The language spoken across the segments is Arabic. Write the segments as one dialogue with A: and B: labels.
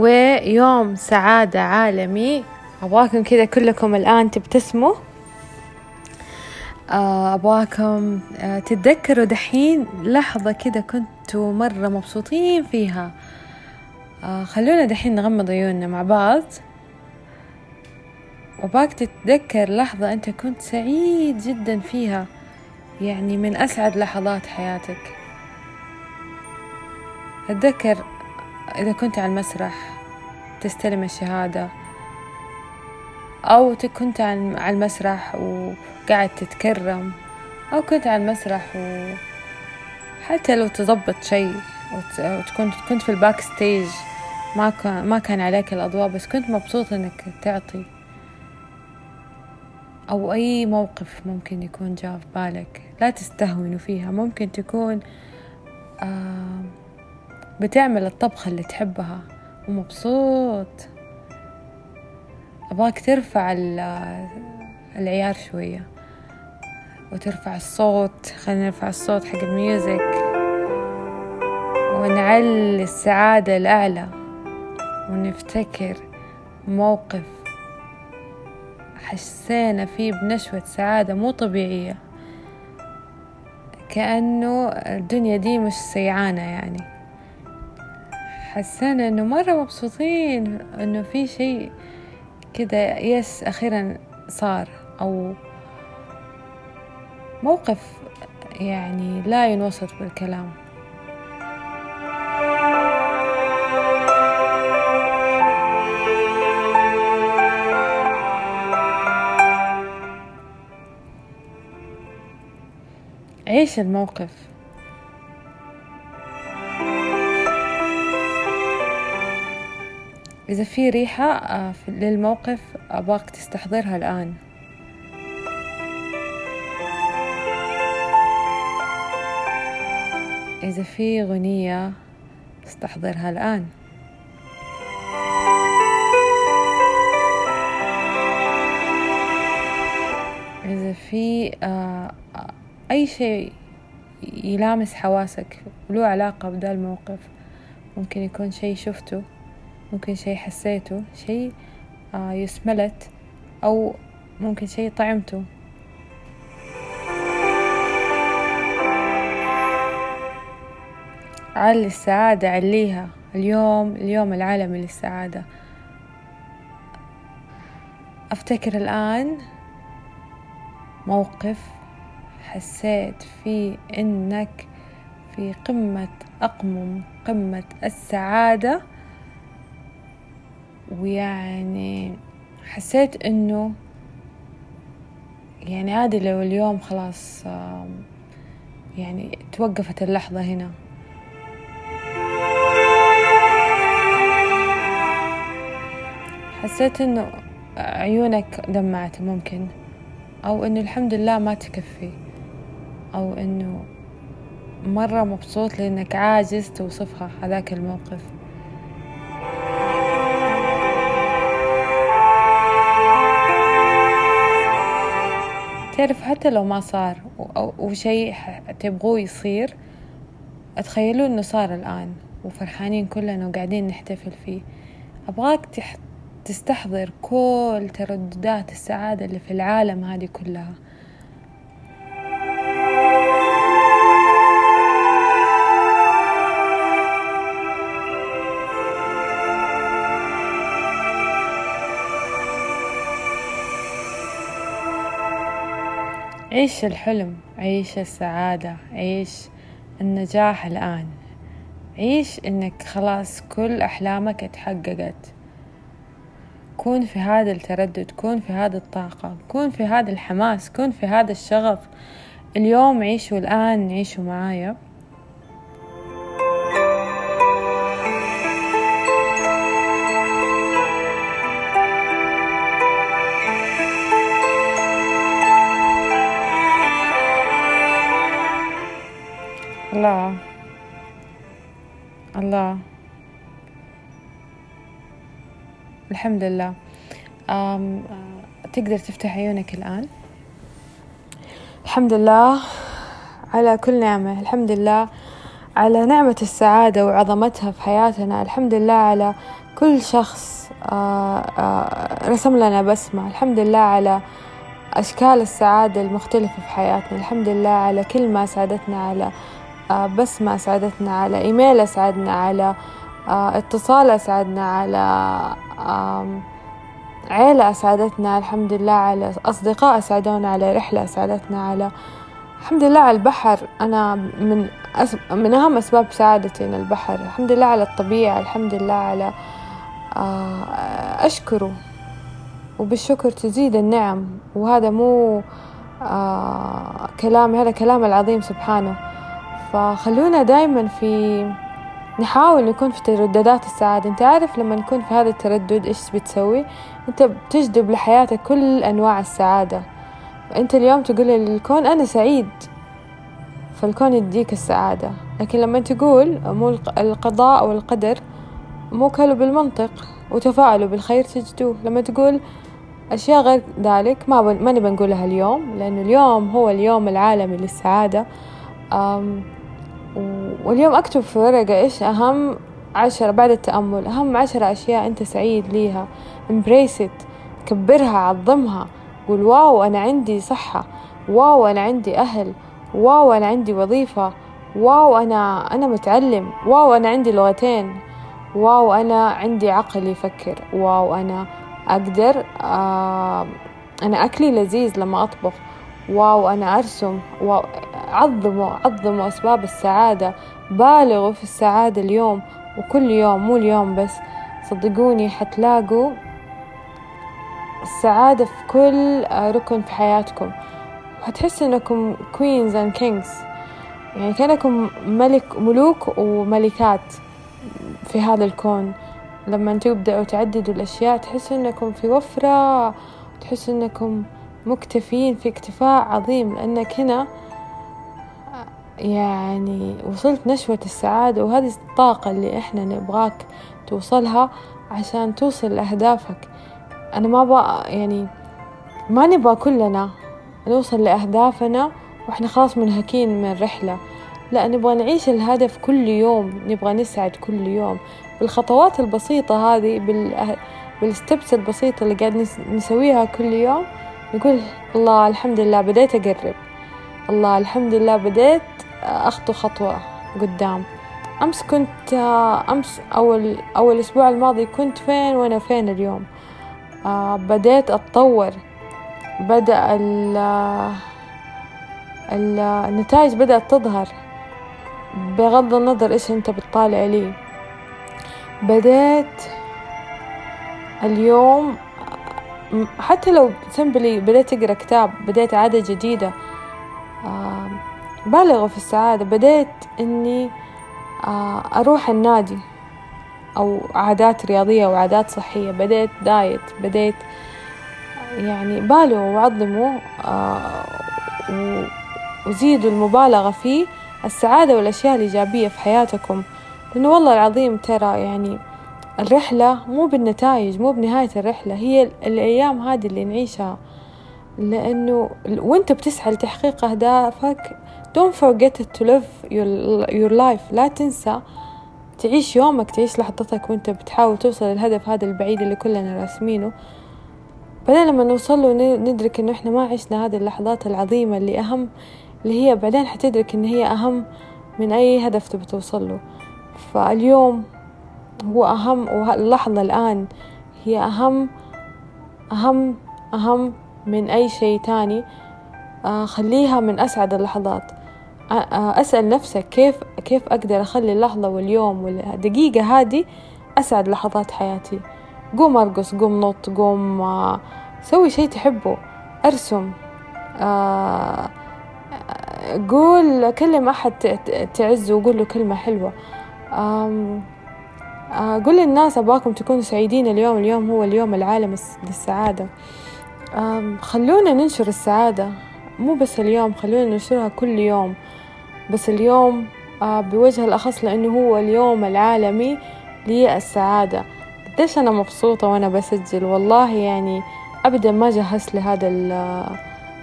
A: ويوم سعادة عالمي. أبغاكم كذا كلكم الآن تبتسموا. آه، أبغاكم آه، تتذكروا دحين لحظة كذا كنتوا مرة مبسوطين فيها. آه، خلونا دحين نغمض عيوننا مع بعض. وباك تتذكر لحظة أنت كنت سعيد جدا فيها. يعني من أسعد لحظات حياتك. أتذكر إذا كنت على المسرح تستلم الشهادة أو كنت على المسرح وقاعد تتكرم أو كنت على المسرح و حتى لو تضبط شيء وتكون كنت في ال backstage ما كان ما كان عليك الأضواء بس كنت مبسوط إنك تعطي. أو أي موقف ممكن يكون جاء في بالك لا تستهونوا فيها. ممكن تكون آه بتعمل الطبخة اللي تحبها. ومبسوط. أبغاك ترفع العيار شوية. وترفع الصوت. خلينا نرفع الصوت حق الميوزك. ونعلي السعادة الأعلى. ونفتكر موقف حسينا فيه بنشوة سعادة مو طبيعية. كأنه الدنيا دي مش سيعانة يعني. حسينا إنه مرة مبسوطين إنه في شيء كذا يس أخيرا صار أو موقف يعني لا ينوصف بالكلام. عيش الموقف. إذا في ريحة آه، للموقف أباك تستحضرها الآن. إذا في غنية استحضرها الآن. إذا في آه، أي شيء يلامس حواسك له علاقة بدا الموقف ممكن يكون شيء شفته. ممكن شي حسيته شي آه يسملت أو ممكن شي طعمته. علي السعادة عليها اليوم اليوم العالمي للسعادة أفتكر الآن موقف حسيت فيه إنك في قمة أقمم قمة السعادة. ويعني حسيت إنه يعني عادي لو اليوم خلاص يعني توقفت اللحظة هنا. حسيت إنه عيونك دمعت ممكن أو إنه الحمد لله ما تكفي أو إنه مرة مبسوط لإنك عاجز توصفها هذاك الموقف. تعرف حتى لو ما صار وشيء تبغوه يصير تخيلوا إنه صار الآن وفرحانين كلنا وقاعدين نحتفل فيه. أبغاك تستحضر كل ترددات السعادة اللي في العالم هذه كلها. عيش الحلم عيش السعادة عيش النجاح الآن. عيش إنك خلاص كل أحلامك اتحققت. كون في هذا التردد كون في هذا الطاقة كون في هذا الحماس كون في هذا الشغف. اليوم عيشوا الآن عيشوا معايا. الله. الله. الحمد لله. أم تقدر تفتح عيونك الآن؟ الحمد لله. على كل نعمة. الحمد لله على نعمة السعادة وعظمتها في حياتنا. الحمد لله على كل شخص آه، آه، رسم لنا بسمة. الحمد لله على أشكال السعادة المختلفة في حياتنا. الحمد لله على كلمة ساعدتنا على بسمة ساعدتنا على إيميل أسعدنا على اتصال أسعدنا على عيلة أسعدتنا الحمد لله على أصدقاء أسعدونا على رحلة أسعدتنا على الحمد لله على البحر. أنا من أس... من أهم أسباب سعادتي إن البحر. الحمد لله على الطبيعة الحمد لله على آه، أشكره. وبالشكر تزيد النعم. وهذا مو آه كلامي هذا كلام العظيم سبحانه. فخلونا دايما في نحاول نكون في ترددات السعادة. أنت عارف لما نكون في هذا التردد إيش بتسوي؟ أنت بتجذب لحياتك كل أنواع السعادة. أنت اليوم تقول للكون أنا سعيد فالكون يديك السعادة. لكن لما تقول مو القضاء والقدر موكلوا بالمنطق وتفاعلوا بالخير تجدوه. لما تقول أشياء غير ذلك ما بن... ما نبي نقولها اليوم لأنه اليوم هو اليوم العالمي للسعادة. واليوم أكتب في ورقة إيش أهم عشرة بعد التأمل أهم عشرة أشياء أنت سعيد ليها embrace it كبرها عظمها قول wow أنا عندي صحة wow أنا عندي أهل wow أنا عندي وظيفة wow أنا أنا متعلم wow أنا عندي لغتين wow أنا عندي عقل يفكر wow أنا أقدر آه أنا أكلي لذيذ لما أطبخ wow أنا أرسم wow عظموا عظموا أسباب السعادة. بالغوا في السعادة اليوم وكل يوم مو اليوم بس. صدقوني حتلاقوا السعادة في كل ركن في حياتكم. وحتحس إنكم queens and kings. يعني كأنكم ملك ملوك وملكات في هذا الكون. لما تبدأوا تعددوا الأشياء تحسوا إنكم في وفرة تحسوا إنكم مكتفين في اكتفاء عظيم. لأنك هنا يعني وصلت نشوة السعادة وهذه الطاقة اللي إحنا نبغاك توصلها عشان توصل لأهدافك. أنا ما بقى يعني ما نبغى كلنا نوصل لأهدافنا وإحنا خلاص منهكين من الرحلة لا نبغى نعيش الهدف كل يوم نبغى نسعد كل يوم. بالخطوات البسيطة هذه بال بالستبس البسيطة اللي قاعد نسويها كل يوم نقول الله الحمد لله بديت أقرب. الله الحمد لله بديت أخطو خطوة قدام. أمس كنت أمس أول أول أسبوع الماضي كنت فين وأنا فين اليوم؟ آه بديت أتطور. بدأ النتائج بدأت تظهر. بغض النظر إيش أنت بتطالع لي. بديت اليوم حتى لو سمبلي بديت أقرأ كتاب بديت عادة جديدة بالغة في السعادة بديت إني أروح النادي أو عادات رياضية وعادات صحية. بديت دايت بديت يعني بالغوا وعظموا وزيدوا المبالغة فيه السعادة والأشياء الإيجابية في حياتكم. لأنه والله العظيم ترى يعني الرحلة مو بالنتائج مو بنهاية الرحلة هي الأيام هذه اللي نعيشها. لأنه وأنت بتسعى لتحقيق أهدافك don't forget to live your, your life. لا تنسى تعيش يومك تعيش لحظتك وأنت بتحاول توصل للهدف هذا البعيد اللي كلنا راسمينه. بعدين لما نوصل له ندرك إنه إحنا ما عشنا هذه اللحظات العظيمة اللي أهم اللي هي بعدين حتدرك إن هي أهم من أي هدف تبي توصل له. فاليوم هو أهم واللحظة الآن هي أهم أهم أهم من أي شيء تاني آه، خليها من أسعد اللحظات. آه، أسأل نفسك كيف كيف أقدر أخلي اللحظة واليوم والدقيقة هذه أسعد لحظات حياتي. قوم أرقص قوم نط قوم آه، سوي شيء تحبه. أرسم قول كلم أحد تعزه وقول له كلمة حلوة. قول للناس أبغاكم تكونوا سعيدين اليوم اليوم هو اليوم العالمي للسعادة. خلونا ننشر السعادة. مو بس اليوم خلونا ننشرها كل يوم. بس اليوم بوجه الأخص لأنه هو اليوم العالمي للسعادة. قديش أنا مبسوطة وأنا بسجل. والله يعني أبدا ما جهزت لهذا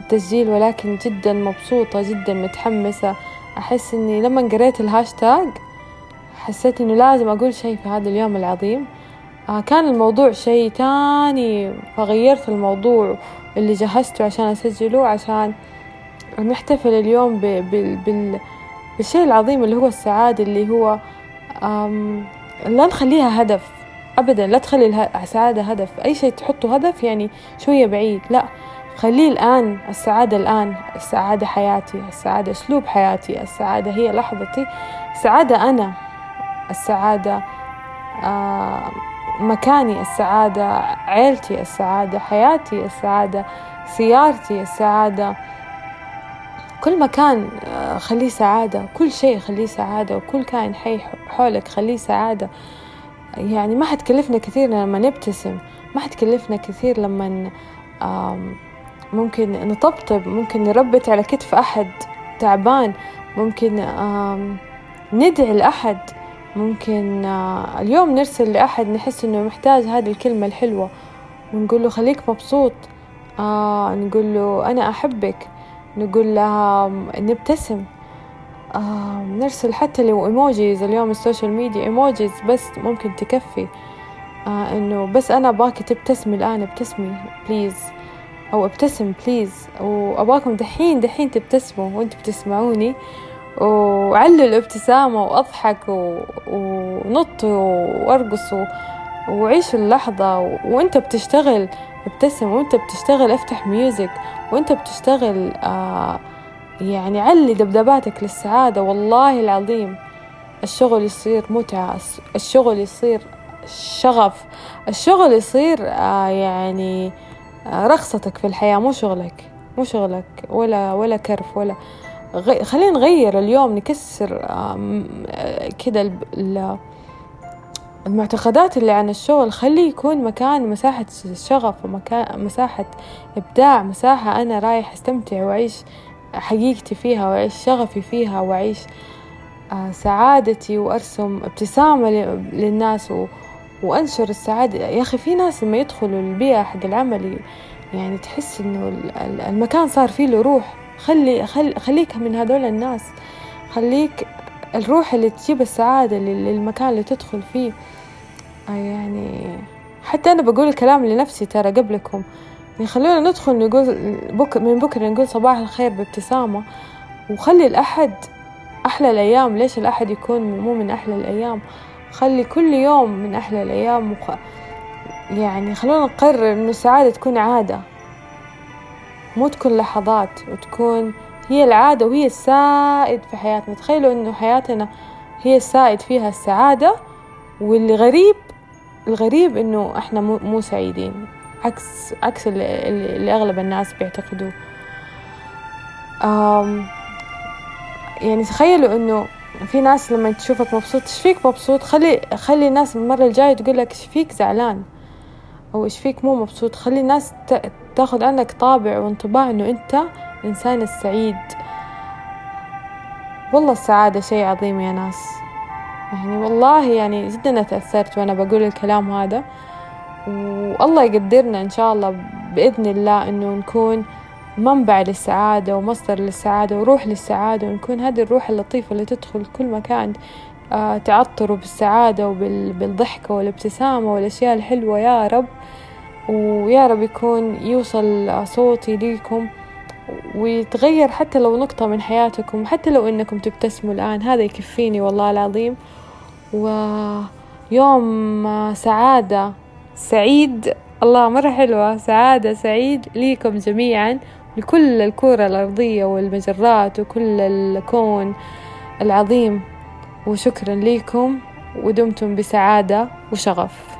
A: التسجيل ولكن جدا مبسوطة جدا متحمسة. أحس إني لما قريت الهاشتاج حسيت إنه لازم أقول شيء في هذا اليوم العظيم. كان الموضوع شيء تاني فغيرت الموضوع اللي جهزته عشان أسجله عشان نحتفل اليوم بال بالشيء العظيم اللي هو السعادة اللي هو لا نخليها هدف أبدا لا تخلي السعادة هدف أي شيء تحطه هدف يعني شوية بعيد لا خليه الآن السعادة الآن السعادة حياتي السعادة أسلوب حياتي السعادة هي لحظتي السعادة أنا السعادة آه مكاني السعادة عيلتي السعادة حياتي السعادة سيارتي السعادة. كل مكان آه، خليه سعادة كل شيء خليه سعادة وكل كائن حي حولك خليه سعادة. يعني ما حتكلفنا كثير لما نبتسم ما حتكلفنا كثير لما ممكن نطبطب ممكن نربت على كتف أحد تعبان ممكن ندعي لأحد. ممكن آه، اليوم نرسل لأحد نحس إنه محتاج هذه الكلمة الحلوة ونقول له خليك مبسوط آه نقول له أنا أحبك نقول لها نبتسم نرسل حتى لو emojis اليوم ال social media emojis بس ممكن تكفي آه إنه بس أنا اباكي تبتسمي الآن ابتسمي please أو ابتسم please واباكم دحين دحين تبتسموا وأنتم بتسمعوني وعلوا الابتسامة وأضحك ونط وأرقص وعيشوا اللحظة وأنت بتشتغل ابتسم وأنت بتشتغل افتح music وأنت بتشتغل آه يعني علي ذبذباتك للسعادة. والله العظيم الشغل يصير متعة الشغل يصير شغف الشغل يصير آه يعني آه رخصتك في الحياة. مو شغلك مو شغلك ولا ولا كرف ولا غي... خلينا نغير اليوم نكسر كده المعتقدات اللي عن الشغل. خليه يكون مكان مساحة شغف ومكان مساحة إبداع مساحة أنا رايح أستمتع وأعيش حقيقتي فيها وأعيش شغفي فيها وأعيش آه، سعادتي وأرسم ابتسامة للناس و... وأنشر السعادة. يا أخي في ناس لما يدخلوا البيئة حق العمل يعني تحس إنه المكان صار فيه له روح خلي خلي خليك من هذول الناس. خليك الروح اللي تجيب السعادة للمكان اللي تدخل فيه. آه، يعني حتى أنا بقول الكلام لنفسي ترى قبلكم. يعني خلونا ندخل نقول بك من بكرة نقول صباح الخير بابتسامة. وخلي الأحد أحلى الأيام. ليش الأحد يكون مو من أحلى الأيام؟ خلي كل يوم من أحلى الأيام. وخ... يعني خلونا نقرر إنه السعادة تكون عادة. مو تكون لحظات وتكون هي العادة وهي السائد في حياتنا. تخيلوا إنه حياتنا هي السائد فيها السعادة واللي غريب الغريب إنه إحنا مو سعيدين. عكس عكس اللي, اللي أغلب الناس بيعتقدوه. يعني تخيلوا إنه في ناس لما تشوفك مبسوط إيش فيك مبسوط؟ خلي خلي الناس المرة الجاية تقول لك إيش فيك زعلان أو إيش فيك مو مبسوط؟ خلي الناس تاخذ عنك طابع وانطباع إنه أنت الإنسان السعيد. والله السعادة شيء عظيم يا ناس. يعني والله يعني جدا تأثرت وأنا بقول الكلام هذا. والله يقدرنا إن شاء الله بإذن الله إنه نكون منبع للسعادة ومصدر للسعادة وروح للسعادة ونكون هذه الروح اللطيفة اللي تدخل كل مكان آه تعطره بالسعادة وبالضحكة والابتسامة والأشياء الحلوة. يا رب ويا رب يكون يوصل صوتي ليكم ويتغير حتى لو نقطة من حياتكم حتى لو إنكم تبتسموا الآن هذا يكفيني والله العظيم. ويوم سعادة سعيد الله مرة حلوة سعادة سعيد ليكم جميعا لكل الكرة الأرضية والمجرات وكل الكون العظيم. وشكرا لكم ودمتم بسعادة وشغف.